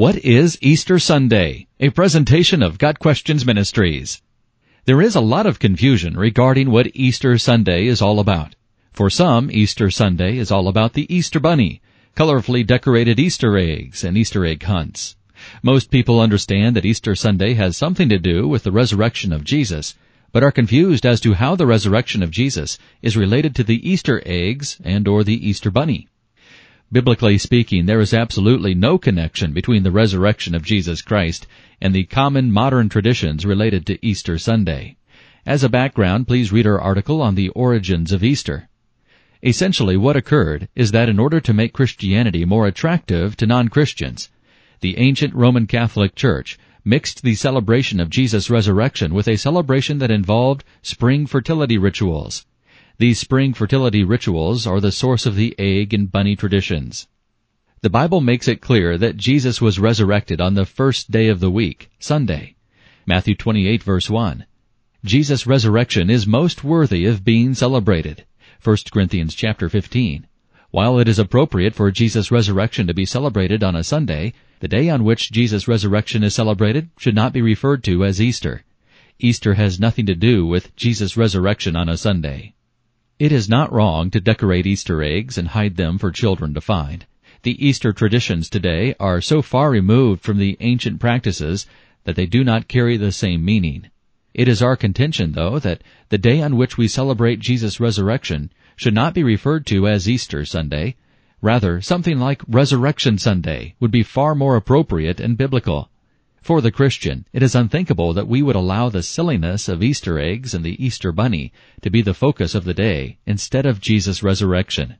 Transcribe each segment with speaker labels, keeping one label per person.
Speaker 1: What is Easter Sunday? A presentation of Got Questions Ministries. There is a lot of confusion regarding what Easter Sunday is all about. For some, Easter Sunday is all about the Easter Bunny, colorfully decorated Easter eggs, and Easter egg hunts. Most people understand that Easter Sunday has something to do with the resurrection of Jesus, but are confused as to how the resurrection of Jesus is related to the Easter eggs and or the Easter Bunny. Biblically speaking, there is absolutely no connection between the resurrection of Jesus Christ and the common modern traditions related to Easter Sunday. As a background, please read our article on the origins of Easter. Essentially what occurred is that in order to make Christianity more attractive to non-Christians, the ancient Roman Catholic Church mixed the celebration of Jesus' resurrection with a celebration that involved spring fertility rituals. These spring fertility rituals are the source of the egg and bunny traditions. The Bible makes it clear that Jesus was resurrected on the first day of the week, Sunday. Matthew 28 verse 1. Jesus' resurrection is most worthy of being celebrated. 1 Corinthians chapter 15. While it is appropriate for Jesus' resurrection to be celebrated on a Sunday, the day on which Jesus' resurrection is celebrated should not be referred to as Easter. Easter has nothing to do with Jesus' resurrection on a Sunday. It is not wrong to decorate Easter eggs and hide them for children to find. The Easter traditions today are so far removed from the ancient practices that they do not carry the same meaning. It is our contention, though, that the day on which we celebrate Jesus' resurrection should not be referred to as Easter Sunday. Rather, something like Resurrection Sunday would be far more appropriate and biblical. For the Christian, it is unthinkable that we would allow the silliness of Easter eggs and the Easter bunny to be the focus of the day instead of Jesus' resurrection.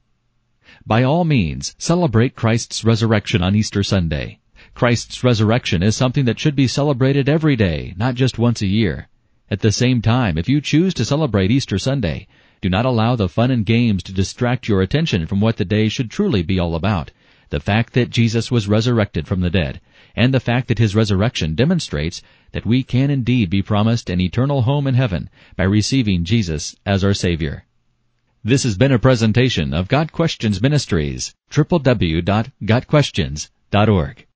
Speaker 1: By all means, celebrate Christ's resurrection on Easter Sunday. Christ's resurrection is something that should be celebrated every day, not just once a year. At the same time, if you choose to celebrate Easter Sunday, do not allow the fun and games to distract your attention from what the day should truly be all about. The fact that Jesus was resurrected from the dead and the fact that his resurrection demonstrates that we can indeed be promised an eternal home in heaven by receiving Jesus as our Savior. This has been a presentation of Got Questions Ministries, www.gotquestions.org.